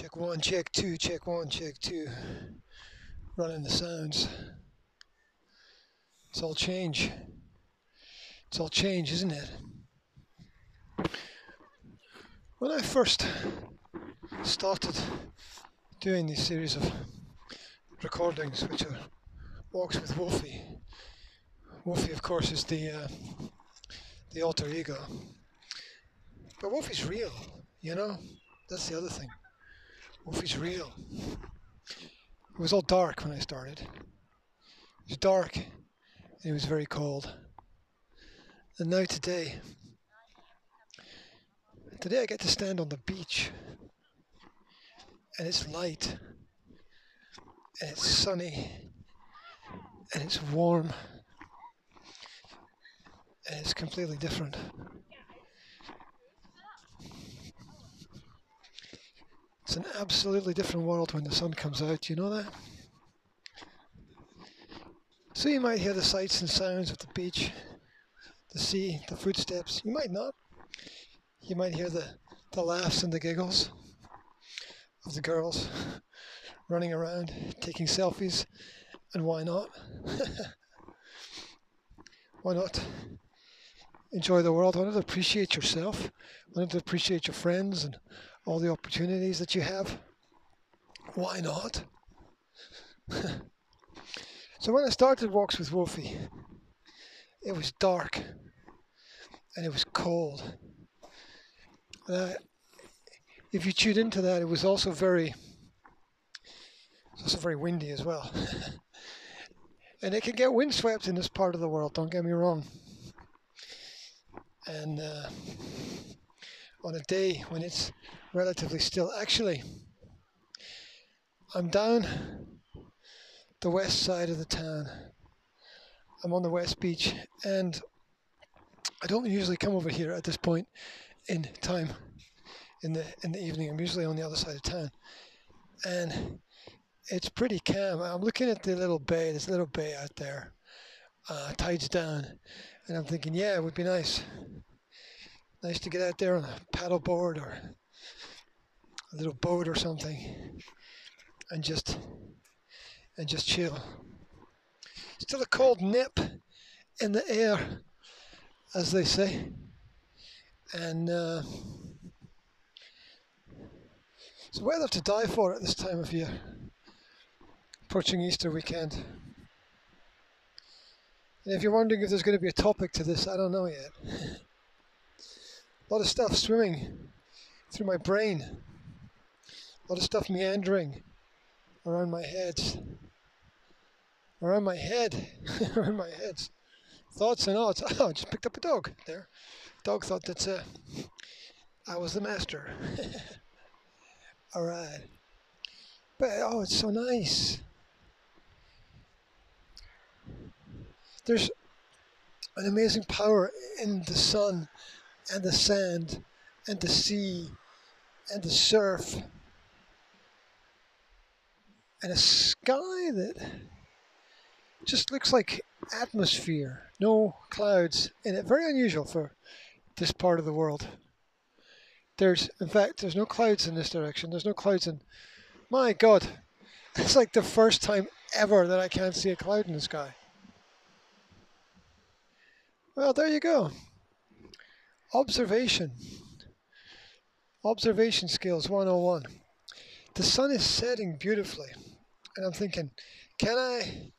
Check one, check two, check one, check two. Running the sounds. It's all change. It's all change, isn't it? When I first started doing these series of recordings, which are walks with Wolfie, Wolfie, of course, is the uh, the alter ego. But Wolfie's real, you know. That's the other thing. Wolfie's real. It was all dark when I started. It was dark and it was very cold. And now today, today I get to stand on the beach and it's light and it's sunny and it's warm and it's completely different. It's an absolutely different world when the sun comes out, you know that? So you might hear the sights and sounds of the beach, the sea, the footsteps. You might not. You might hear the, the laughs and the giggles of the girls running around, taking selfies, and why not? why not? Enjoy the world. Why not appreciate yourself? Why not appreciate your friends and all the opportunities that you have. Why not? so when I started Walks with Wolfie, it was dark and it was cold. I, if you tuned into that, it was also very, also very windy as well. and it can get windswept in this part of the world. Don't get me wrong. And uh, on a day when it's relatively still. Actually, I'm down the west side of the town. I'm on the west beach and I don't usually come over here at this point in time in the in the evening. I'm usually on the other side of town. And it's pretty calm. I'm looking at the little bay, this little bay out there. Uh, tides down. And I'm thinking, yeah, it would be nice nice to get out there on a paddleboard or a little boat or something and just and just chill. Still a cold nip in the air, as they say, and uh, it's weather to die for at this time of year, approaching Easter weekend. And if you're wondering if there's going to be a topic to this, I don't know yet. A lot of stuff swimming through my brain. A lot of stuff meandering around my head. Around my head. around my head. Thoughts and odds. Oh, I just picked up a dog there. Dog thought that uh, I was the master. Alright. But oh, it's so nice. There's an amazing power in the sun and the sand and the sea and the surf and a sky that just looks like atmosphere, no clouds in it. Very unusual for this part of the world. There's, in fact, there's no clouds in this direction. There's no clouds in. My God, it's like the first time ever that I can't see a cloud in the sky. Well, there you go. Observation. Observation skills 101. The sun is setting beautifully. And I'm thinking, can I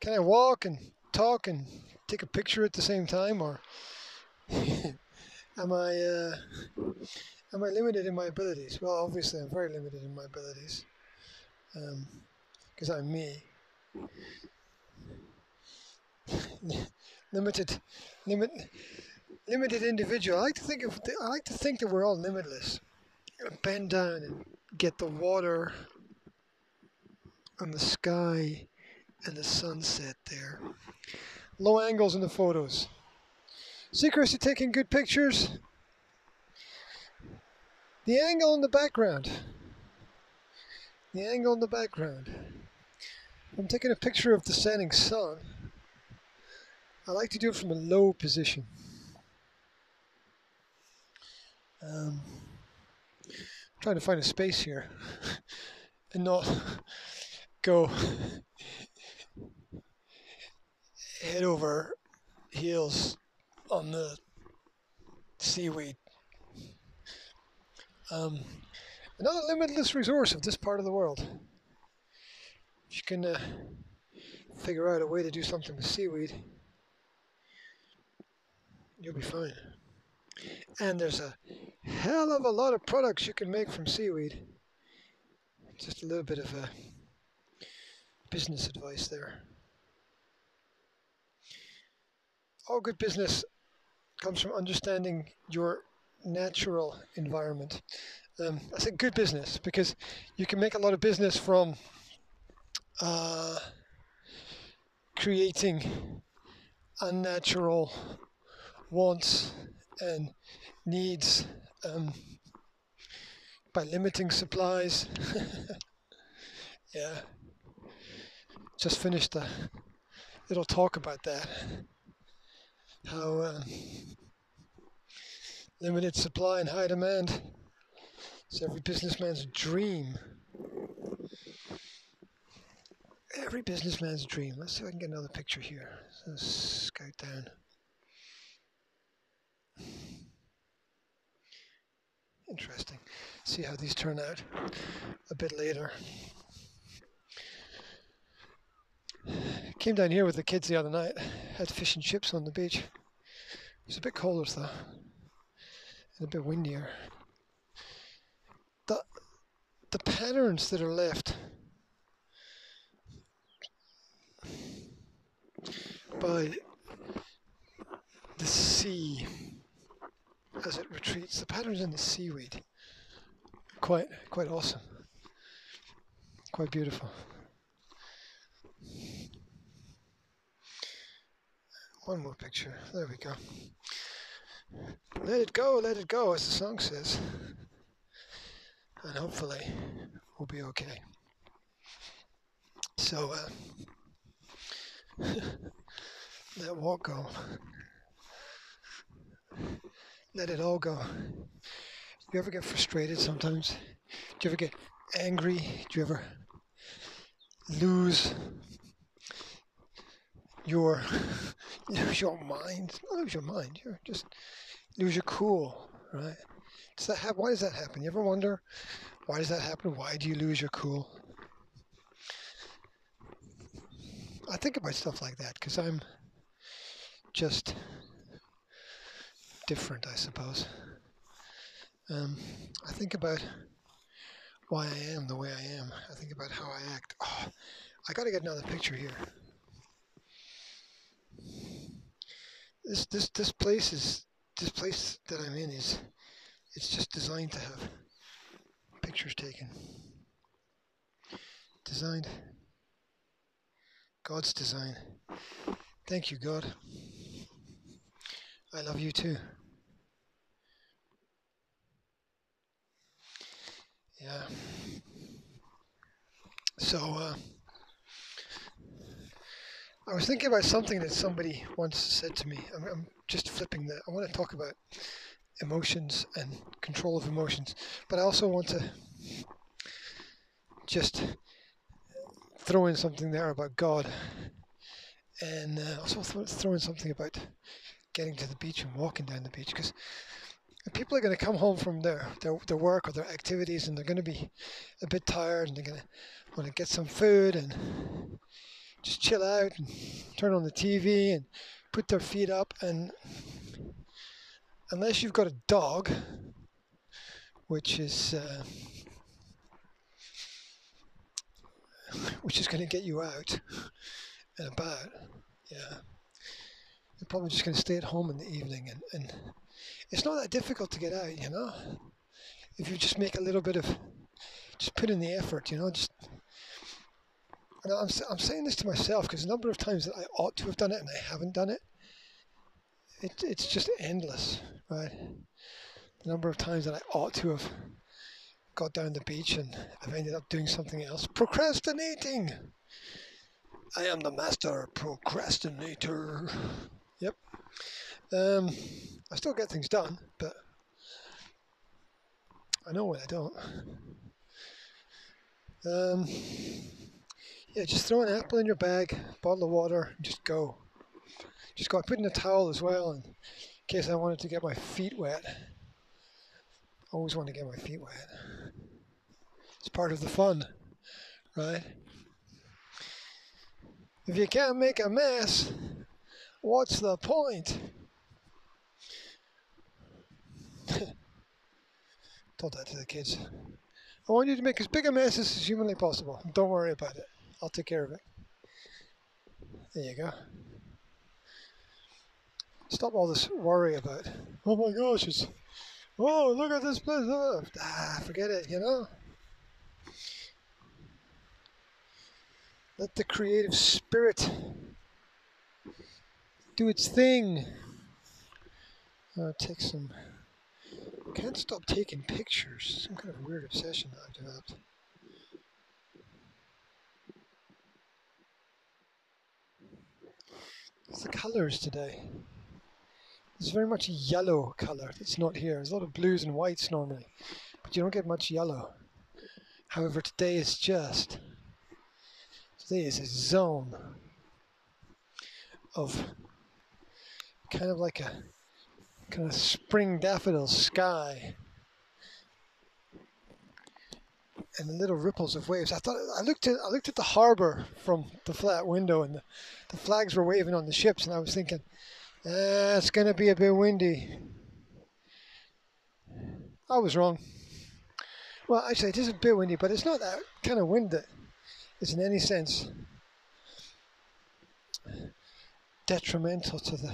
can I walk and talk and take a picture at the same time or am I uh, am I limited in my abilities? Well, obviously I'm very limited in my abilities because um, I'm me. limited, limit, limited individual. I like to think of I like to think that we're all limitless. Bend down and get the water and the sky and the sunset there. Low angles in the photos. Secrets to taking good pictures. The angle in the background. The angle in the background. I'm taking a picture of the setting sun. I like to do it from a low position. Um, trying to find a space here and not go head over heels on the seaweed. Um, another limitless resource of this part of the world. If you can uh, figure out a way to do something with seaweed, you'll be fine. And there's a hell of a lot of products you can make from seaweed. Just a little bit of a business advice there. All good business comes from understanding your natural environment. Um, I say good business because you can make a lot of business from uh, creating unnatural wants and needs um, by limiting supplies. yeah. Just finished a little talk about that. How uh, limited supply and high demand is every businessman's dream. Every businessman's dream. Let's see if I can get another picture here. Let's scout down. Interesting. See how these turn out a bit later. Came down here with the kids the other night. Had fish and chips on the beach. It was a bit colder though, and a bit windier. The the patterns that are left by the sea as it retreats. The patterns in the seaweed, quite quite awesome, quite beautiful. One more picture. There we go. Let it go, let it go, as the song says. And hopefully we'll be okay. So, uh, let walk go let it all go. Do you ever get frustrated sometimes? Do you ever get angry? Do you ever lose your lose your mind? Not lose your mind. You just lose your cool, right? Does that happen? Why does that happen? You ever wonder why does that happen? Why do you lose your cool? I think about stuff like that because I'm just different, I suppose. Um, I think about why I am the way I am. I think about how I act. Oh, I got to get another picture here. This this this place is this place that I'm in is it's just designed to have pictures taken. Designed. God's design. Thank you, God. I love you too. Yeah. So, uh, I was thinking about something that somebody once said to me. I'm, I'm just flipping that. I want to talk about emotions and control of emotions, but I also want to just throw in something there about God, and uh, also throw in something about getting to the beach and walking down the beach because people are going to come home from their, their, their work or their activities and they're going to be a bit tired and they're going to want to get some food and just chill out and turn on the TV and put their feet up. And unless you've got a dog which is uh, which is going to get you out and about yeah you're probably just going to stay at home in the evening and, and it's not that difficult to get out, you know. If you just make a little bit of, just put in the effort, you know. Just, and I'm I'm saying this to myself because the number of times that I ought to have done it and I haven't done it. It it's just endless, right? The number of times that I ought to have got down the beach and I've ended up doing something else. Procrastinating. I am the master procrastinator. Um, I still get things done, but I know when I don't. Um, yeah, just throw an apple in your bag, bottle of water, and just go. Just go. Put in a towel as well in case I wanted to get my feet wet. I always want to get my feet wet. It's part of the fun, right? If you can't make a mess, what's the point? Told that to the kids. I want you to make as big a mess as humanly possible. Don't worry about it. I'll take care of it. There you go. Stop all this worry about, oh my gosh, it's, oh, look at this place. Oh. Ah, forget it, you know? Let the creative spirit do its thing. I'll take some. Can't stop taking pictures. Some kind of weird obsession that I've developed. It's the colours today. It's very much a yellow colour that's not here. There's a lot of blues and whites normally, but you don't get much yellow. However, today is just Today is a zone of kind of like a kind of spring daffodil sky and little ripples of waves. I thought I looked at I looked at the harbor from the flat window and the, the flags were waving on the ships and I was thinking, ah, it's gonna be a bit windy. I was wrong. Well, actually, it is a bit windy, but it's not that kind of wind that is in any sense detrimental to the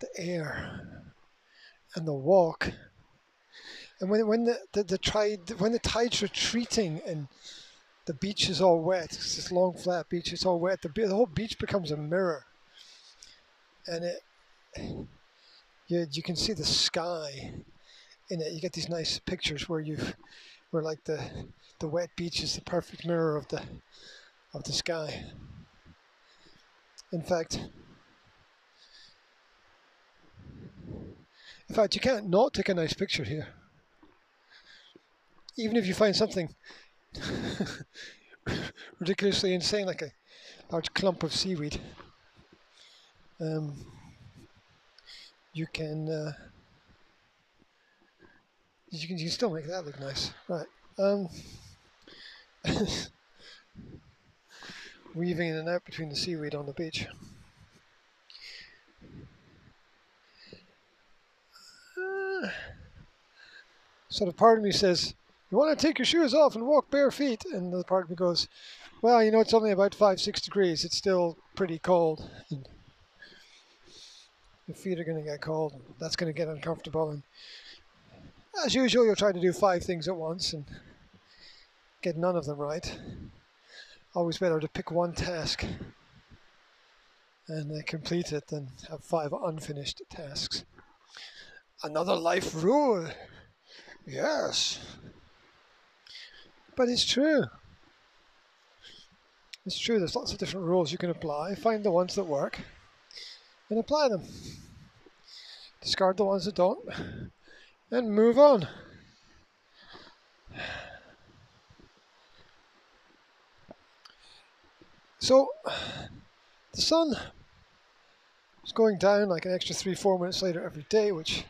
the air and the walk. And when when the the, the tide when the tide's retreating and the beach is all wet, it's this long flat beach, it's all wet. The, the whole beach becomes a mirror, and it you you can see the sky in it. You get these nice pictures where you've where like the the wet beach is the perfect mirror of the of the sky. In fact, in fact, you can't not take a nice picture here. Even if you find something ridiculously insane, like a large clump of seaweed, um, you can uh, you can you can still make that look nice, right? Um, weaving in and out between the seaweed on the beach. Uh, sort of part of me says, you want to take your shoes off and walk bare feet? And the part of me goes, well, you know, it's only about five, six degrees. It's still pretty cold. And your feet are going to get cold. And that's going to get uncomfortable. And as usual, you'll try to do five things at once and get none of them right. Always better to pick one task and complete it than have five unfinished tasks. Another life rule. Yes. But it's true. It's true, there's lots of different rules you can apply. Find the ones that work and apply them. Discard the ones that don't and move on. So the sun is going down like an extra three, four minutes later every day, which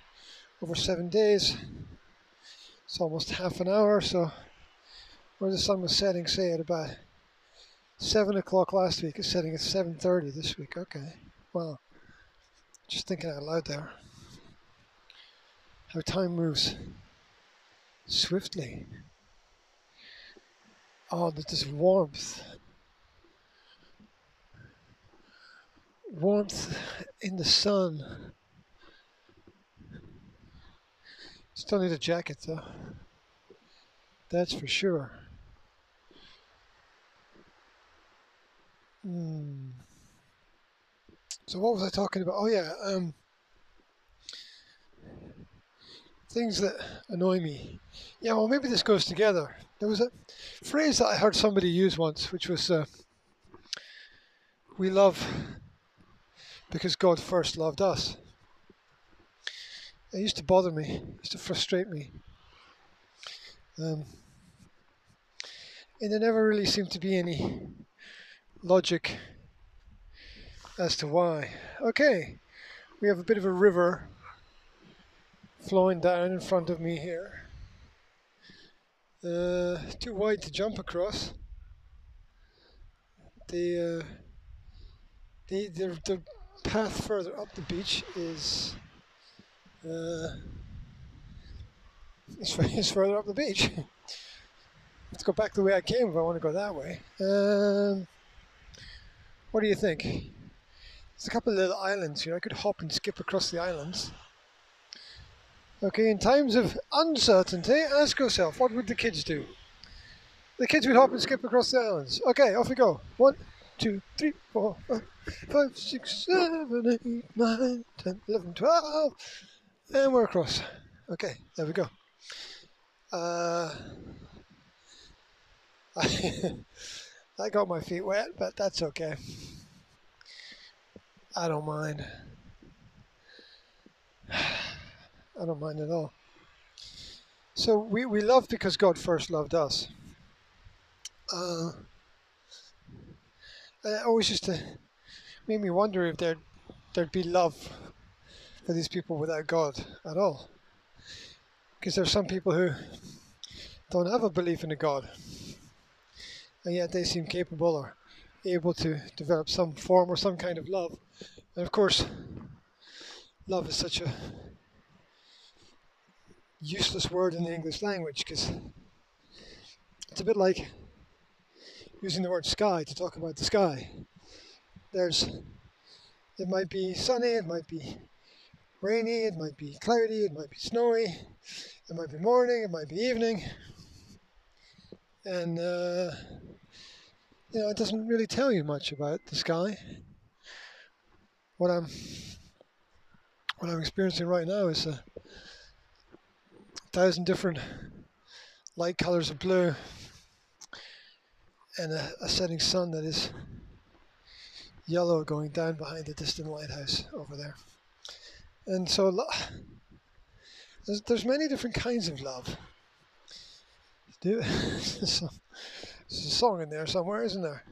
over seven days, it's almost half an hour. So where the sun was setting, say at about seven o'clock last week, it's setting at seven thirty this week. Okay, wow. Just thinking out loud there. How time moves swiftly. Oh, there's this warmth warmth in the sun. Still need a jacket though. That's for sure. Hmm. So what was I talking about? Oh yeah, um, things that annoy me. Yeah, well maybe this goes together. There was a phrase that I heard somebody use once, which was, uh, "We love because God first loved us. It used to bother me, it used to frustrate me. Um, and there never really seemed to be any logic as to why. Okay, we have a bit of a river flowing down in front of me here. Uh, too wide to jump across. The, uh, the, the, the path further up the beach is uh, is further up the beach. Let's go back the way I came if I want to go that way. Um, what do you think? There's a couple of little islands here. I could hop and skip across the islands. Okay, in times of uncertainty, ask yourself, what would the kids do? The kids would hop and skip across the islands. Okay, off we go. One, two, three, four, five, five, six, seven, eight, nine, ten, eleven, twelve, and we're across. Okay, there we go. Uh, I, got my feet wet, but that's okay. I don't mind. I don't mind at all. So we, we love because God first loved us. Uh, it always used to make me wonder if there'd, there'd be love for these people without God at all. Because there are some people who don't have a belief in a God, and yet they seem capable or able to develop some form or some kind of love. And of course, love is such a useless word in the English language because it's a bit like using the word sky to talk about the sky. There's, it might be sunny, it might be rainy, it might be cloudy, it might be snowy, it might be morning, it might be evening, and uh, you know it doesn't really tell you much about the sky. What I'm what I'm experiencing right now is a thousand different light colors of blue and a, a setting sun that is yellow going down behind the distant lighthouse over there. And so there's, there's many different kinds of love. There's a song in there somewhere, isn't there?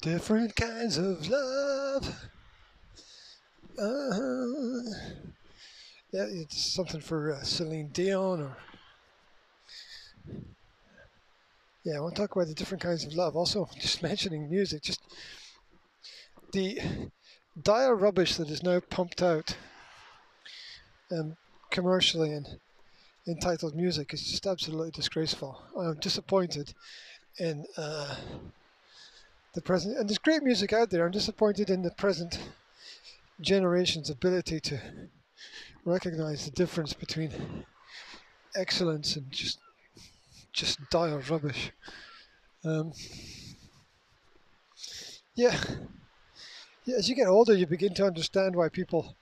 Different kinds of love. Uh, yeah, it's something for uh, Celine Dion or. Yeah, I want to talk about the different kinds of love. Also, just mentioning music, just the dire rubbish that is now pumped out um, commercially and entitled music is just absolutely disgraceful. I'm disappointed in uh, the present, and there's great music out there. I'm disappointed in the present generation's ability to recognize the difference between excellence and just just dire rubbish. Um, yeah. yeah, as you get older, you begin to understand why people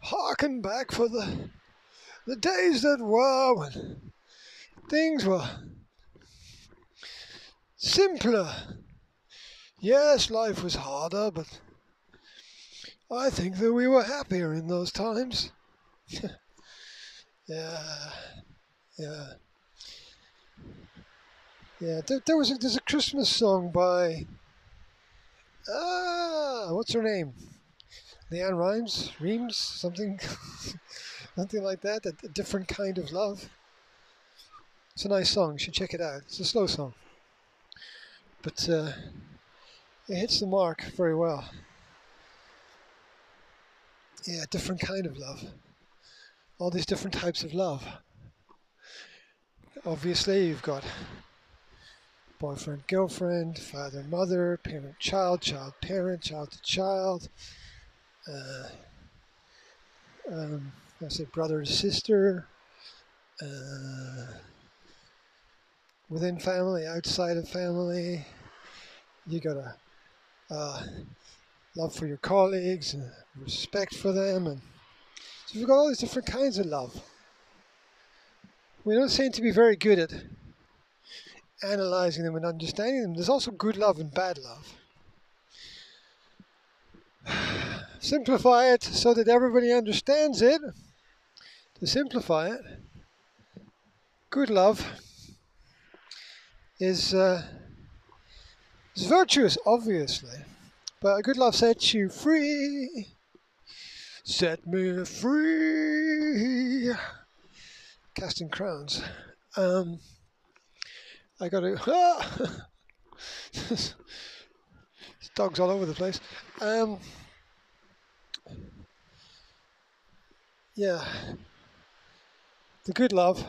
harken back for the the days that were when things were simpler. Yes, life was harder, but I think that we were happier in those times. yeah, yeah, yeah. There, there was a, there's a Christmas song by ah, what's her name? LeAnn Rimes, Reams, something, something like that. A, a, different kind of love. It's a nice song. You should check it out. It's a slow song, but uh, it hits the mark very well. Yeah, different kind of love. All these different types of love. Obviously, you've got boyfriend, girlfriend, father, mother, parent, child, child, parent, child to child uh, um, I say brother to sister, uh, within family, outside of family. You got a uh, love for your colleagues, and respect for them, and so we've got all these different kinds of love. We don't seem to be very good at analyzing them and understanding them. There's also good love and bad love simplify it so that everybody understands it. To simplify it, good love is uh, is virtuous, obviously, but good love sets you free. Set me free. Casting crowns. Um, I got to. Ah! dogs all over the place. Um, yeah, the good love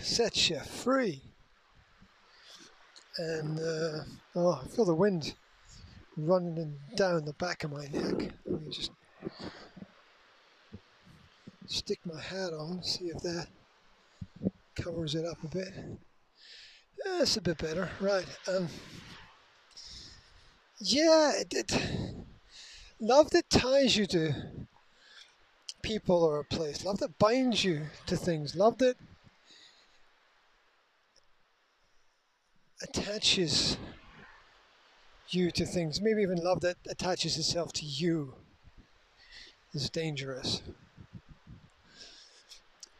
sets you free. And uh, oh, I feel the wind running down the back of my neck. Let me just stick my hat on, see if that covers it up a bit. That's a bit better, right? Um, yeah, it, it, love that ties you to people or a place, love that binds you to things, love that attaches you to things, maybe even love that attaches itself to you is dangerous.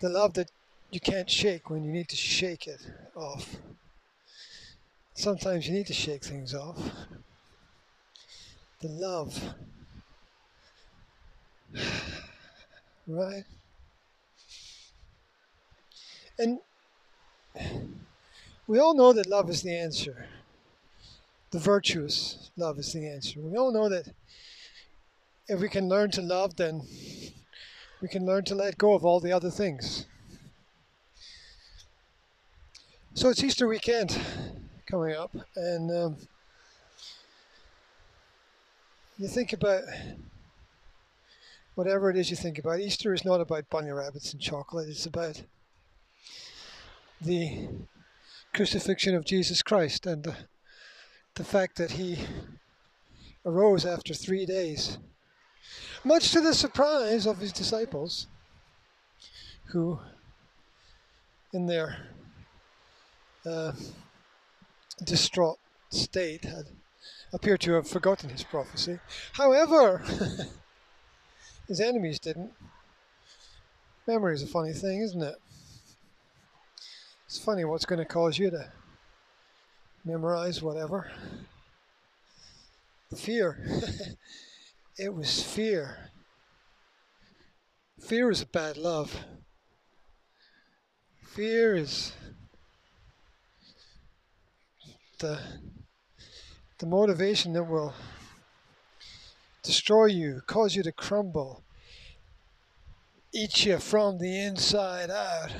The love that you can't shake when you need to shake it off. Sometimes you need to shake things off. The love. Right? And we all know that love is the answer. The virtuous love is the answer. We all know that if we can learn to love, then we can learn to let go of all the other things. So it's Easter weekend coming up, and um, you think about whatever it is you think about. Easter is not about bunny rabbits and chocolate, it's about the crucifixion of Jesus Christ and the, the fact that he arose after three days, much to the surprise of his disciples, who, in their uh, distraught state, had appeared to have forgotten his prophecy. However, his enemies didn't. Memory is a funny thing, isn't it? It's funny what's going to cause you to memorize whatever. Fear. it was fear. Fear is a bad love. Fear is the the motivation that will destroy you, cause you to crumble, eat you from the inside out.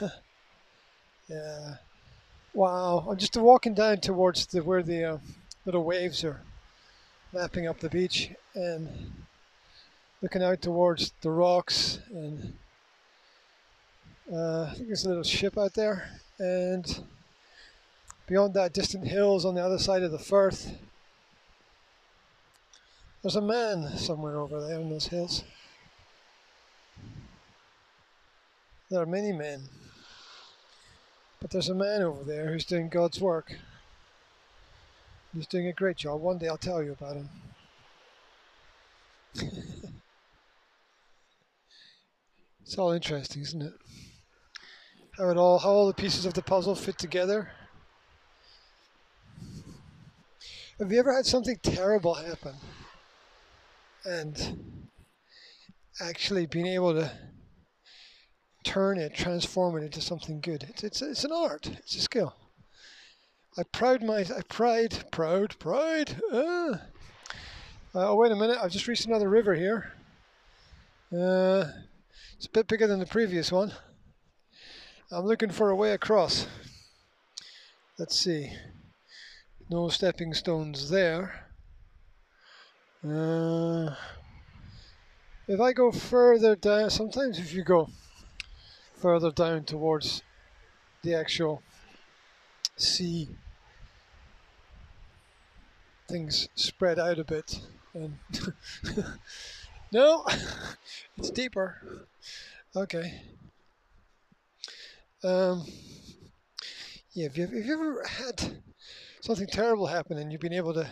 yeah. Wow. I'm just walking down towards the where the uh, little waves are lapping up the beach and looking out towards the rocks and uh, I think there's a little ship out there and beyond that distant hills on the other side of the firth there's a man somewhere over there in those hills. There are many men but there's a man over there who's doing God's work. He's doing a great job. One day I'll tell you about him. It's all interesting isn't it? How it all how all the pieces of the puzzle fit together. Have you ever had something terrible happen and actually being able to turn it, transform it into something good? It's, it's, it's an art, it's a skill. I proud my, I pride, proud, pride. Uh, uh, oh, wait a minute, I've just reached another river here. Uh, it's a bit bigger than the previous one. I'm looking for a way across. Let's see no stepping stones there. Uh, if I go further down, sometimes if you go further down towards the actual sea, things spread out a bit. And no, it's deeper. Okay. Um, yeah, if you, have you ever had something terrible happen and you've been able to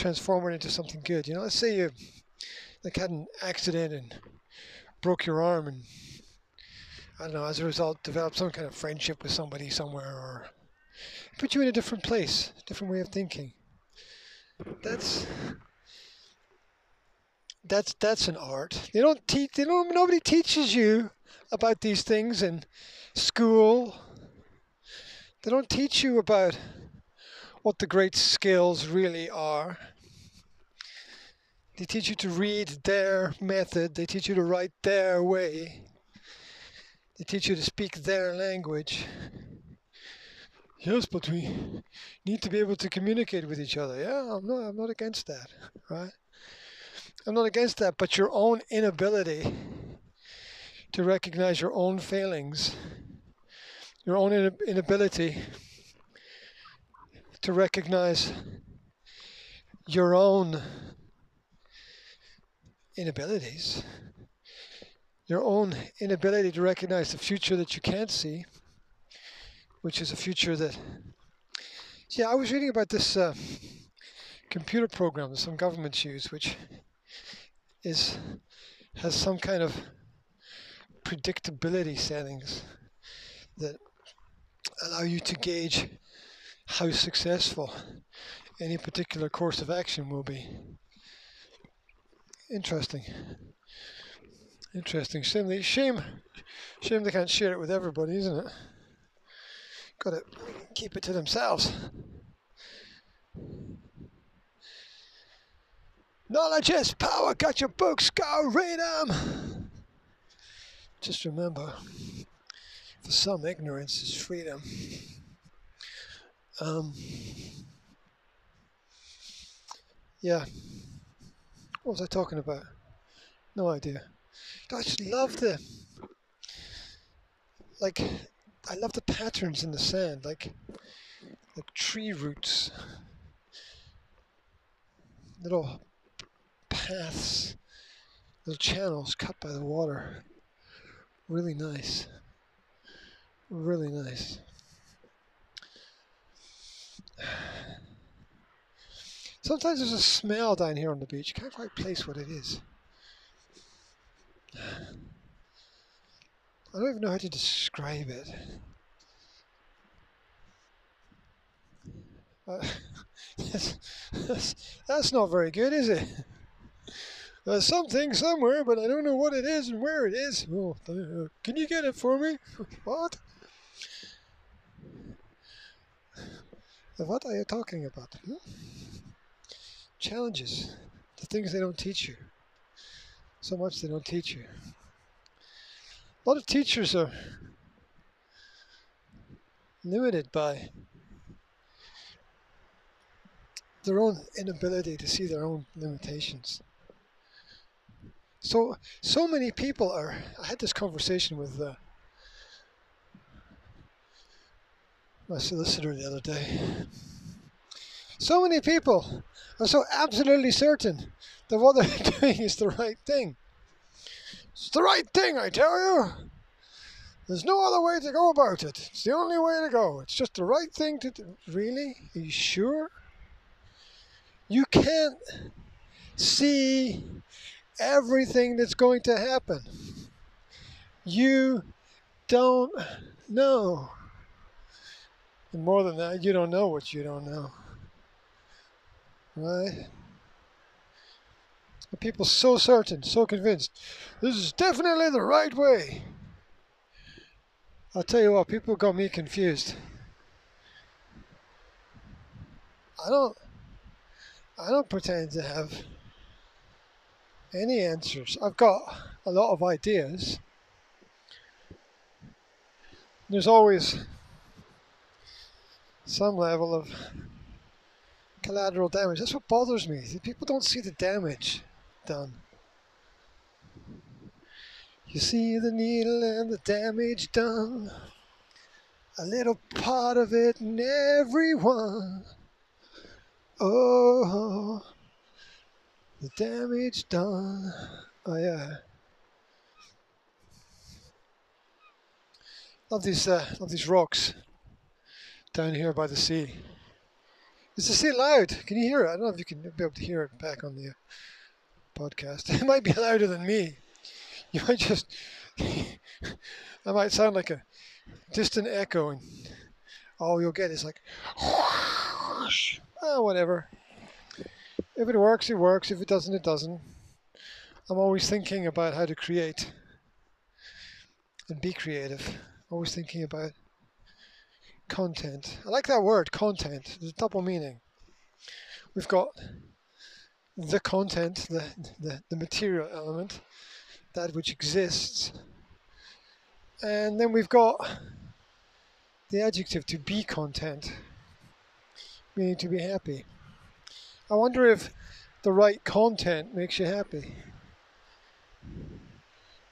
transform it into something good. You know, let's say you like had an accident and broke your arm and I don't know, as a result, develop some kind of friendship with somebody somewhere or put you in a different place, different way of thinking. That's that's that's an art. They don't teach. They don't. Nobody teaches you about these things in school. They don't teach you about what the great skills really are. They teach you to read their method. They teach you to write their way. They teach you to speak their language. Yes, but we need to be able to communicate with each other. Yeah, I'm not. I'm not against that, right? I'm not against that, but your own inability to recognize your own failings, your own inability to recognize your own inabilities, your own inability to recognize the future that you can't see, which is a future that. Yeah, I was reading about this uh, computer program that some governments use, which is has some kind of predictability settings that allow you to gauge how successful any particular course of action will be. Interesting. Interesting. Shame shame, shame they can't share it with everybody, isn't it? Got to keep it to themselves. Knowledge is power. Got your books. Go read them. Just remember, for some, ignorance is freedom. Um, yeah. What was I talking about? No idea. I just love the like I love the patterns in the sand, like like tree roots. Little paths, little channels cut by the water. Really nice. Really nice. Sometimes there's a smell down here on the beach. Can't quite place what it is. I don't even know how to describe it. Uh, that's, that's, not very good, is it? There's something somewhere, but I don't know what it is and where it is. Oh, uh, can you get it for me? What? What are you talking about? Hmm? Challenges. The things they don't teach you. So much they don't teach you. A lot of teachers are limited by their own inability to see their own limitations. So so many people are. I had this conversation with uh, my solicitor the other day. So many people are so absolutely certain that what they're doing is the right thing. It's the right thing, I tell you. There's no other way to go about it. It's the only way to go. It's just the right thing to do. Really? Are you sure? You can't see everything that's going to happen. You don't know. And more than that, you don't know what you don't know. Right? People so certain, so convinced, this is definitely the right way. I'll tell you what, people got me confused. I don't I don't pretend to have any answers. I've got a lot of ideas. There's always some level of collateral damage. That's what bothers me. People don't see the damage done. You see the needle and the damage done. A little part of it in everyone. Oh. The damage done. Oh yeah. Love these uh, love these rocks down here by the sea. Is the sea loud? Can you hear it? I don't know if you can be able to hear it back on the uh, podcast. It might be louder than me. You might just I might sound like a distant echo, and all you'll get is like, oh, whatever. If it works, it works. If it doesn't, it doesn't. I'm always thinking about how to create and be creative. Always thinking about content. I like that word, content. A double meaning. We've got the content, the, the, the material element, that which exists. And then we've got the adjective to be content, meaning to be happy. I wonder if the right content makes you happy.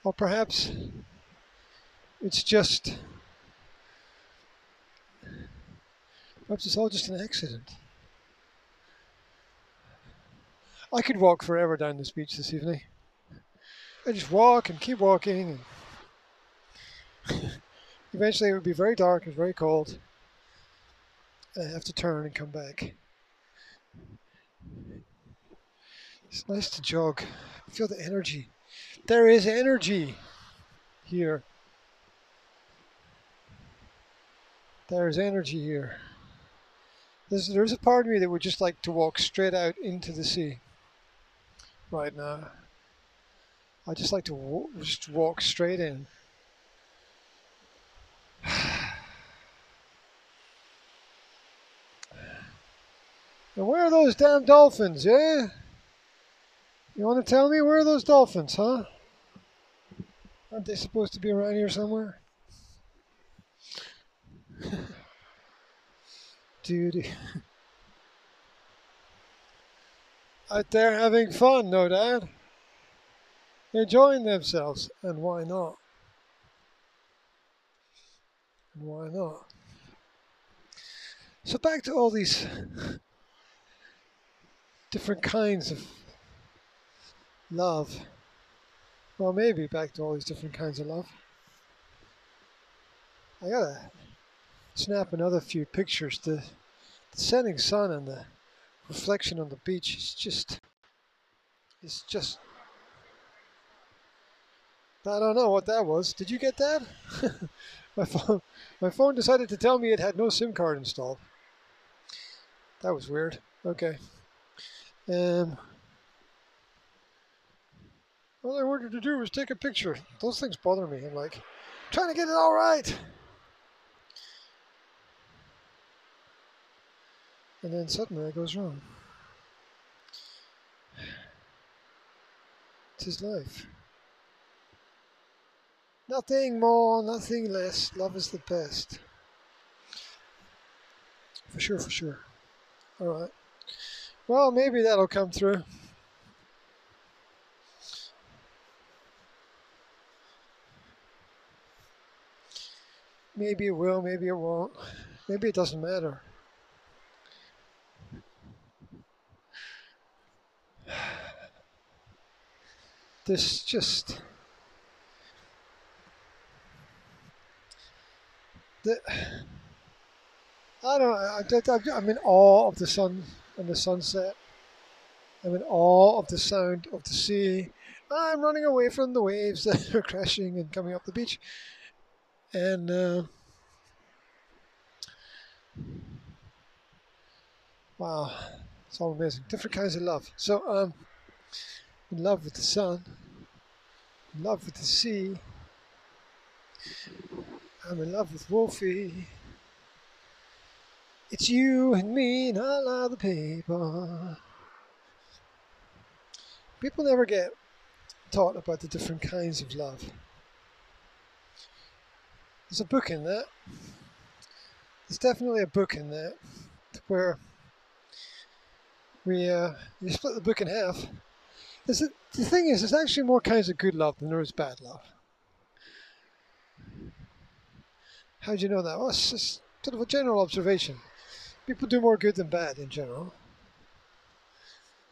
Or perhaps it's just, perhaps it's all just an accident. I could walk forever down this beach this evening. I just walk and keep walking, and eventually it would be very dark and very cold, and I have to turn and come back. It's nice to jog. Feel the energy. There is energy here. There's energy here. There's, there's a part of me that would just like to walk straight out into the sea right now. I just like to just walk straight in. And where are those damn dolphins, yeah? You want to tell me where are those dolphins, huh? Aren't they supposed to be around here somewhere? Dude. Out there having fun, no doubt. Enjoying themselves, and why not? And why not? So back to all these different kinds of love. Well, maybe back to all these different kinds of love. I gotta snap another few pictures. The, the setting sun and the reflection on the beach is just, it's just, I don't know what that was. Did you get that? my phone, my phone decided to tell me it had no SIM card installed. That was weird. Okay. Um, all I wanted to do was take a picture. Those things bother me. I'm like, trying to get it all right. And then suddenly it goes wrong. It's life. Nothing more, nothing less. Love is the best. For sure, for sure. Alright. Well, maybe that'll come through. Maybe it will, maybe it won't. Maybe it doesn't matter. This just the I don't I, I'm in awe of the sun and the sunset. I'm in awe of the sound of the sea. I'm running away from the waves that are crashing and coming up the beach and uh, wow, it's all amazing. Different kinds of love. So um, in love with the sun, in love with the sea. I'm in love with Wolfie. It's you and me and all other people. People never get taught about the different kinds of love. There's a book in there. There's definitely a book in there where we uh, you split the book in half. The thing is, there's actually more kinds of good love than there is bad love. How do you know that? Well, it's just sort of a general observation. People do more good than bad in general.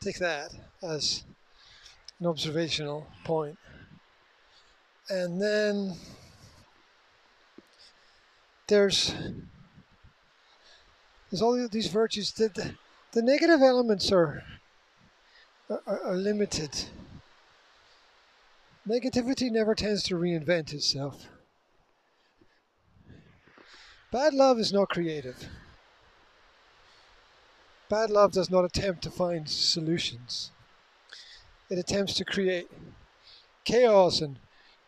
Take that as an observational point. And then there's there's all these virtues that the, the negative elements are, are, are limited. Negativity never tends to reinvent itself. Bad love is not creative. Bad love does not attempt to find solutions. It attempts to create chaos and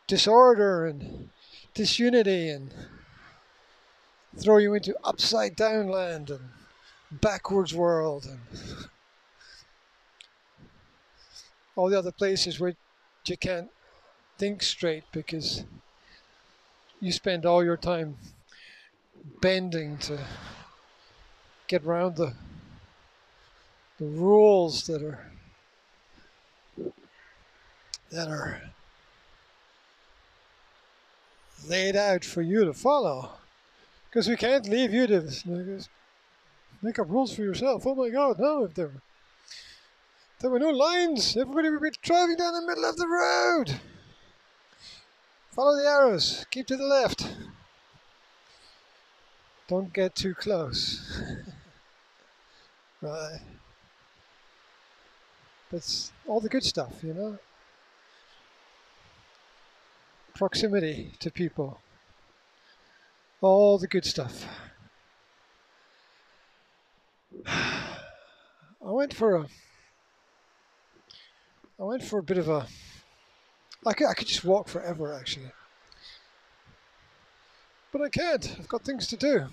disorder and disunity and throw you into upside down land and backwards world and all the other places where you can't think straight because you spend all your time bending to get around the the rules that are that are laid out for you to follow. Because we can't leave you to make up rules for yourself. Oh my god no if there there were no lines. Everybody would be driving down the middle of the road. Follow the arrows. Keep to the left. Don't get too close. Right. That's all the good stuff you know? Proximity to people, all the good stuff. I went for a I went for a bit of a I could I could just walk forever actually. But I can't. I've got things to do.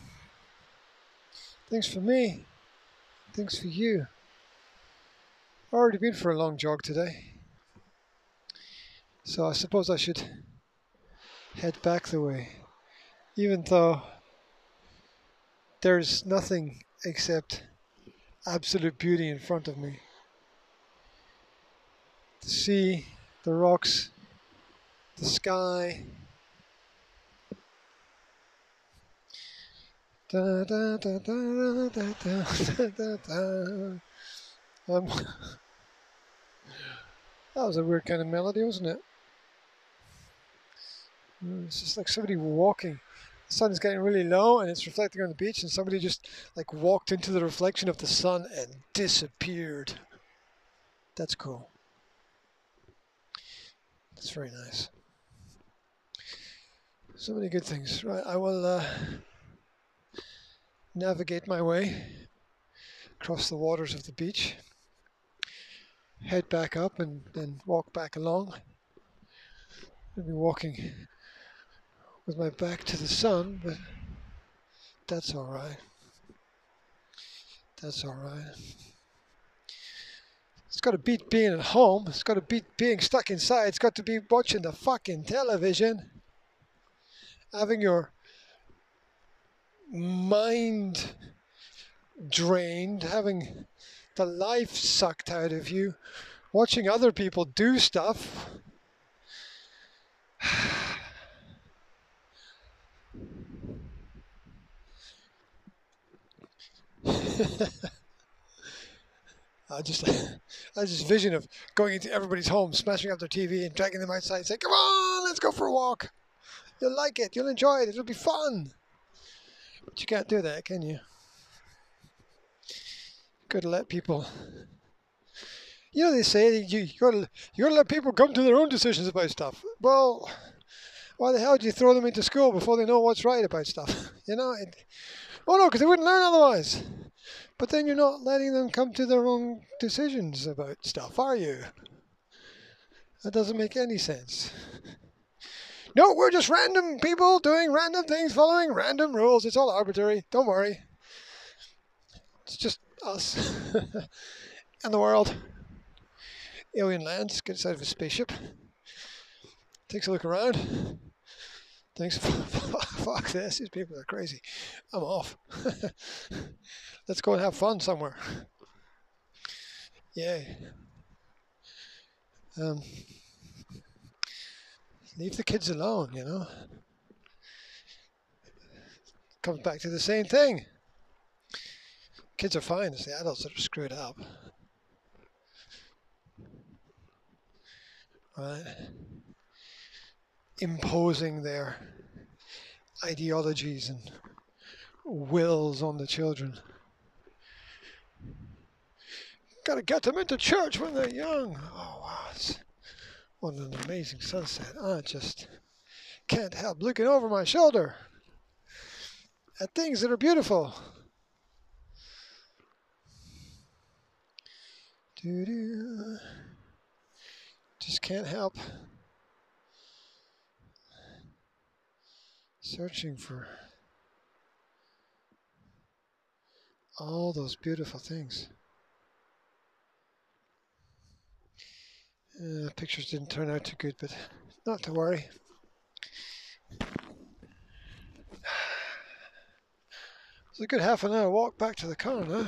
Things for me. Things for you. I've already been for a long jog today. So I suppose I should head back the way, even though there's nothing except absolute beauty in front of me. The sea, the rocks, the sky. Da, da, da, da, da, da, da, da. Um, that was a weird kind of melody, wasn't it? Mm, it's just like somebody walking. The sun is getting really low and it's reflecting on the beach, and somebody just like walked into the reflection of the sun and disappeared. That's cool. That's very nice. So many good things. Right, I will uh, navigate my way across the waters of the beach, head back up, and then walk back along. I'll be walking with my back to the sun, but that's all right. That's all right. Got to beat being at home. It's got to beat being stuck inside. It's got to be watching the fucking television. Having your mind drained, having the life sucked out of you, watching other people do stuff. I just, I just vision of going into everybody's home, smashing up their TV, and dragging them outside, and saying, "Come on, let's go for a walk. You'll like it. You'll enjoy it. It'll be fun." But you can't do that, can you? Got to let people. You know they say you you got to you got to let people come to their own decisions about stuff. Well, why the hell do you throw them into school before they know what's right about stuff? You know, it, Oh no, because they wouldn't learn otherwise. But then you're not letting them come to their own decisions about stuff, are you? That doesn't make any sense. No, we're just random people doing random things, following random rules. It's all arbitrary. Don't worry. It's just us and the world. Alien lands, gets out of a spaceship, takes a look around, Thanks. Fuck this. These people are crazy. I'm off. Let's go and have fun somewhere. Yay. Um, leave the kids alone, you know. Comes back to the same thing. Kids are fine, it's the adults that are screwed up. Right? imposing their ideologies and wills on the children. Got to get them into church when they're young. Oh, wow. It's what an amazing sunset. I just can't help looking over my shoulder. at things that are beautiful. Just can't help searching for all those beautiful things. Uh, pictures didn't turn out too good, but not to worry. It's a good half an hour walk back to the car now.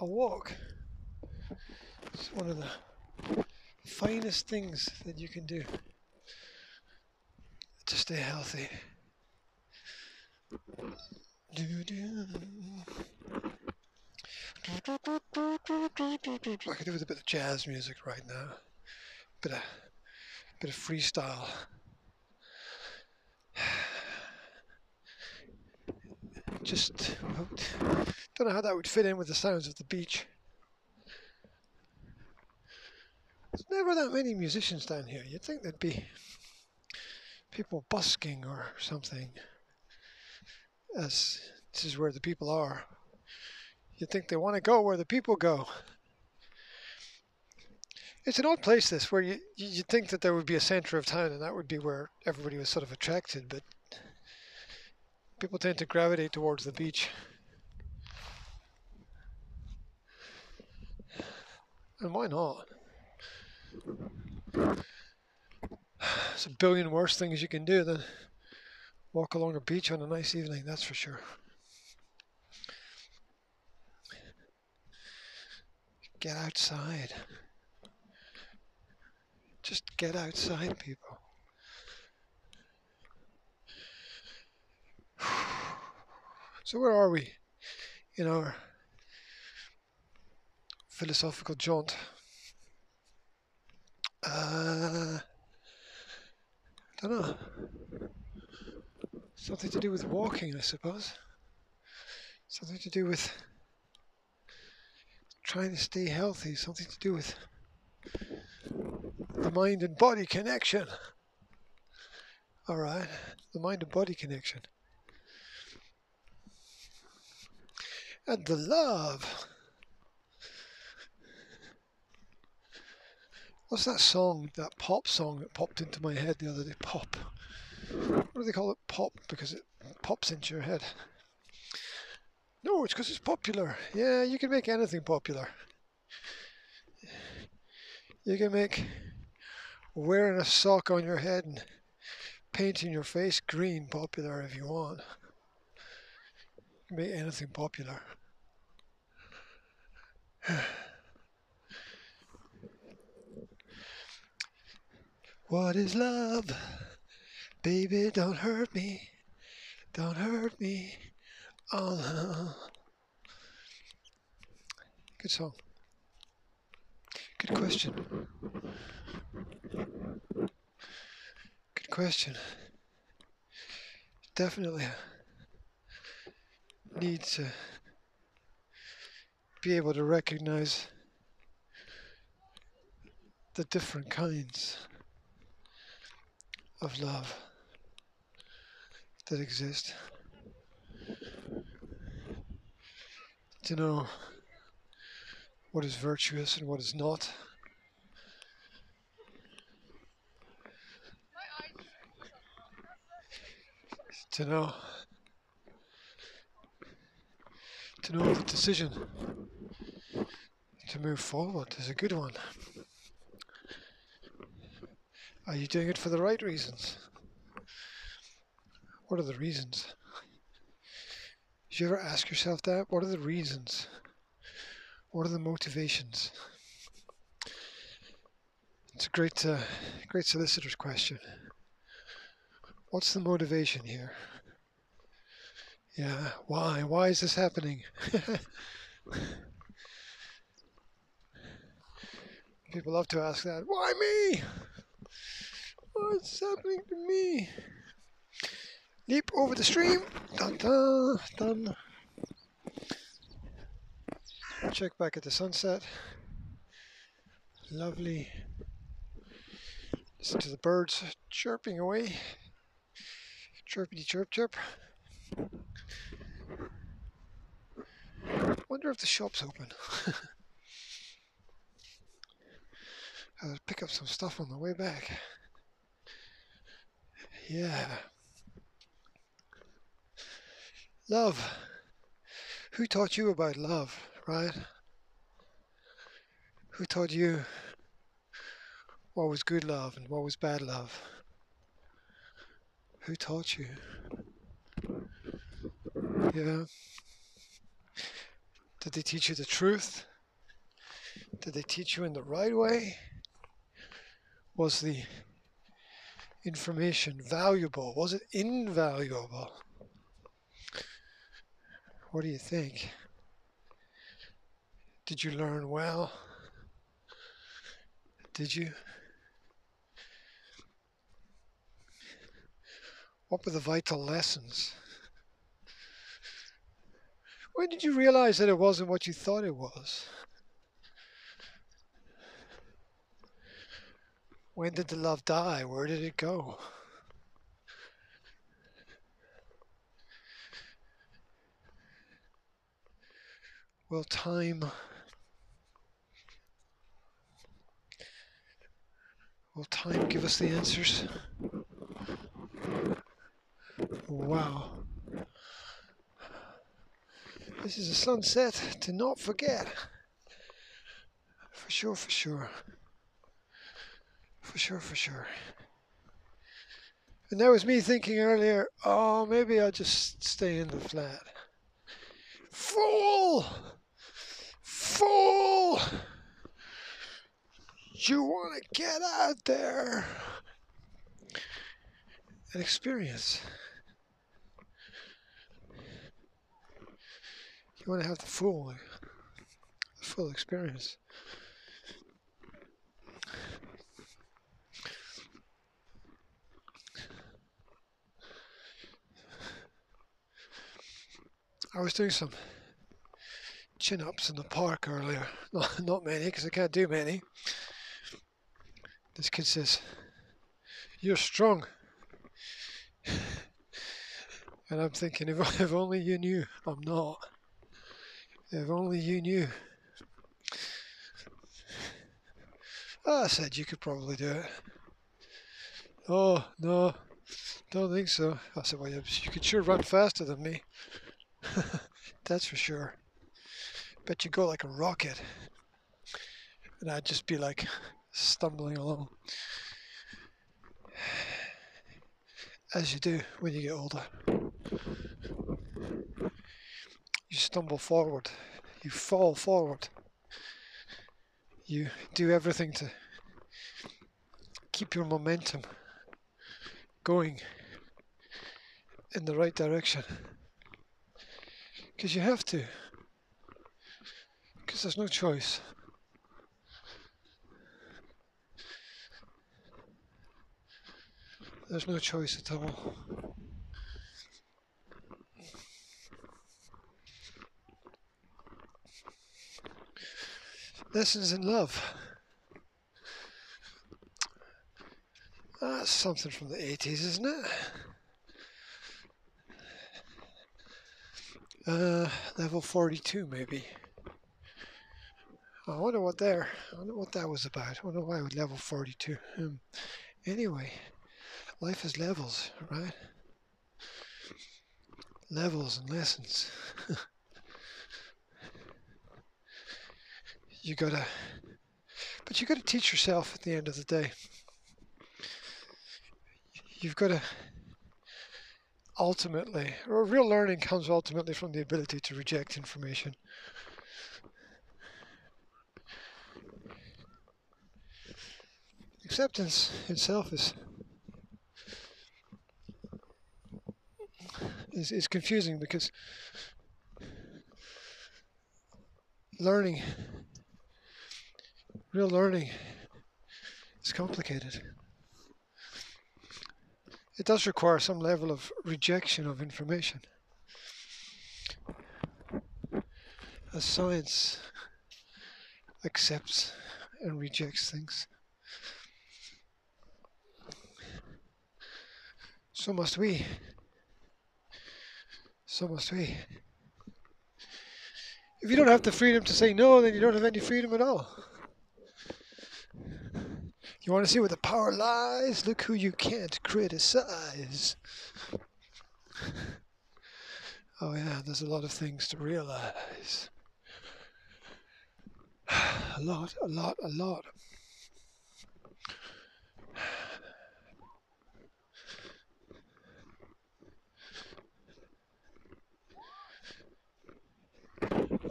A walk. It's one of the finest things that you can do to stay healthy. I could do with a bit of jazz music right now. Bit of bit of freestyle. Just don't know how that would fit in with the sounds of the beach. There's never that many musicians down here. You'd think there'd be people busking or something, as this is where the people are. You'd think they want to go where the people go. It's an odd place, this, where you, you'd think that there would be a centre of town and that would be where everybody was sort of attracted, but people tend to gravitate towards the beach. And why not? There's a billion worse things you can do than walk along a beach on a nice evening, that's for sure. Get outside. Just get outside, people. So where are we in our philosophical jaunt? Uh, I don't know. Something to do with walking, I suppose. Something to do with trying to stay healthy. Something to do with the mind and body connection. All right, the mind and body connection. And the love. What's that song, that pop song that popped into my head the other day? Pop. What do they call it? Pop, because it pops into your head. No, it's because it's popular. Yeah, you can make anything popular. You can make wearing a sock on your head and painting your face green popular if you want. You can make anything popular. what is love? Baby, don't hurt me. Don't hurt me. Oh, Good song. Good question. Good question. Definitely need to be able to recognize the different kinds of love that exist. To know what is virtuous and what is not. To know to know the decision to move forward is a good one. Are you doing it for the right reasons? What are the reasons? Did you ever ask yourself that? What are the reasons? What are the motivations? It's a great, uh, great solicitor's question. What's the motivation here? Yeah, why? Why is this happening? People love to ask that. Why me? What's happening to me? Leap over the stream. Dun dun dun. Check back at the sunset. Lovely. Listen to the birds chirping away. Chirpity chirp chirp. Wonder if the shop's open. I'll pick up some stuff on the way back. Yeah. Love. Who taught you about love, right? Who taught you what was good love and what was bad love? Who taught you? Yeah. Did they teach you the truth? Did they teach you in the right way? Was the information valuable? Was it invaluable? What do you think? Did you learn well? Did you? What were the vital lessons? When did you realize that it wasn't what you thought it was? When did the love die? Where did it go? Will time will time give us the answers? Wow. This is a sunset to not forget. For sure, for sure. For sure, for sure. And that was me thinking earlier, oh, maybe I'll just stay in the flat. Fool! Fool! You want to get out there and experience. You want to have the full, the full experience. I was doing some chin ups in the park earlier. Not, not many, because I can't do many. This kid says, You're strong. And I'm thinking, if, if only you knew, I'm not. If only you knew. Ah, I said you could probably do it. Oh, no, don't think so. I said, well, you could sure run faster than me. That's for sure. Bet you go like a rocket. And I'd just be like stumbling along. As you do when you get older you stumble forward, you fall forward, you do everything to keep your momentum going in the right direction. Because you have to. Because there's no choice. There's no choice at all. Lessons in Love. That's something from the 80s, isn't it? Uh, Level 42, maybe. I wonder what there. I wonder what that was about. I wonder why with Level 42. Um, anyway, life is levels, right? Levels and lessons. you gotta, but you gotta teach yourself at the end of the day. You've got to ultimately, or real learning comes ultimately from the ability to reject information. Acceptance itself is is, is confusing because learning real learning is complicated. It does require some level of rejection of information. As science accepts and rejects things. So must we. So must we. If you don't have the freedom to say no, then you don't have any freedom at all. You want to see where the power lies? Look who you can't criticize. Oh yeah, there's a lot of things to realize. A lot, a lot, a lot.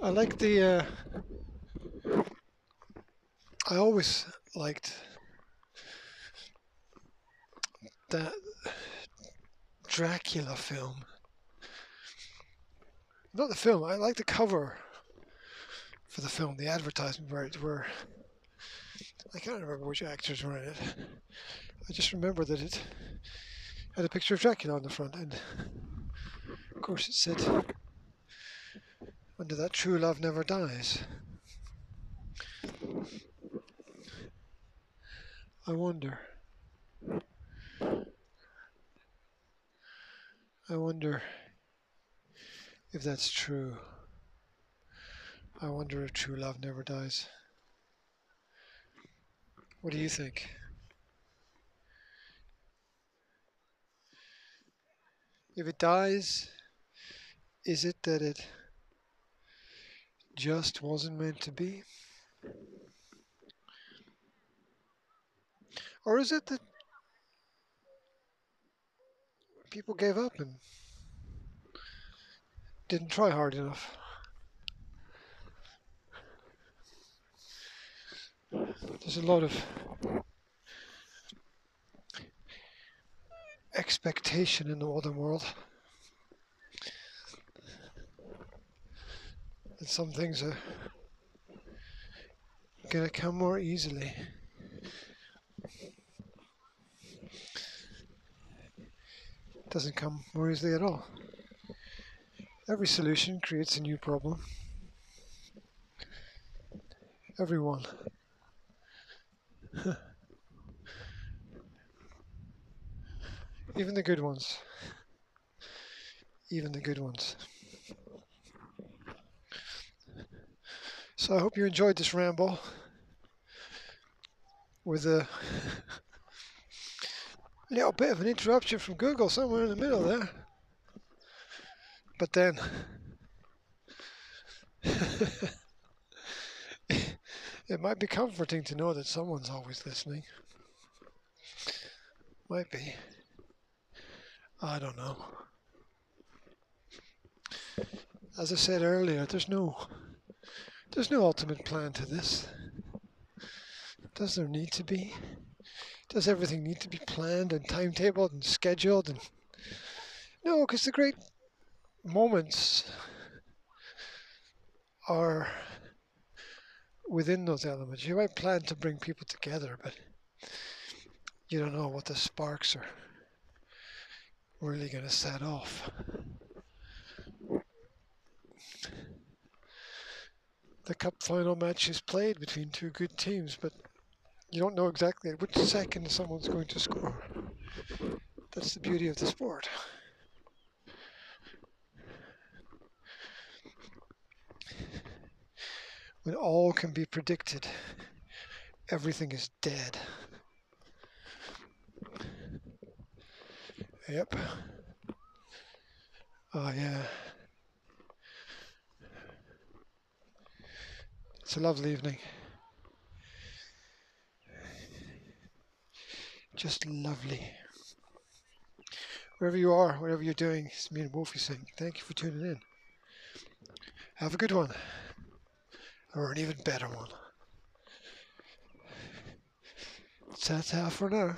I like the. Uh, I always liked that Dracula film. Not the film. I like the cover for the film, the advertisement where it were. I can't remember which actors were in it. I just remember that it had a picture of Dracula on the front, and of course it said under that true love never dies. I wonder. I wonder if that's true. I wonder if true love never dies. What do you think? If it dies, is it that it just wasn't meant to be? Or is it that people gave up and didn't try hard enough? There's a lot of expectation in the modern world. that some things are going to come more easily. Doesn't come more easily at all. Every solution creates a new problem. Everyone. Even the good ones. Even the good ones. So I hope you enjoyed this ramble with a little bit of an interruption from Google somewhere in the middle there. But then it might be comforting to know that someone's always listening. Might be. I don't know. As I said earlier, there's no there's no ultimate plan to this. Does there need to be? Does everything need to be planned and timetabled and scheduled? And no, because the great moments are within those elements. You might plan to bring people together, but you don't know what the sparks are really going to set off. the cup final match is played between two good teams, but you don't know exactly at which second someone's going to score. That's the beauty of the sport. When all can be predicted, everything is dead. Yep. Oh, yeah. It's a lovely evening. Just lovely. Wherever you are, whatever you're doing, it's me and Wolfie saying thank you for tuning in. Have a good one. Or an even better one. That's half for now.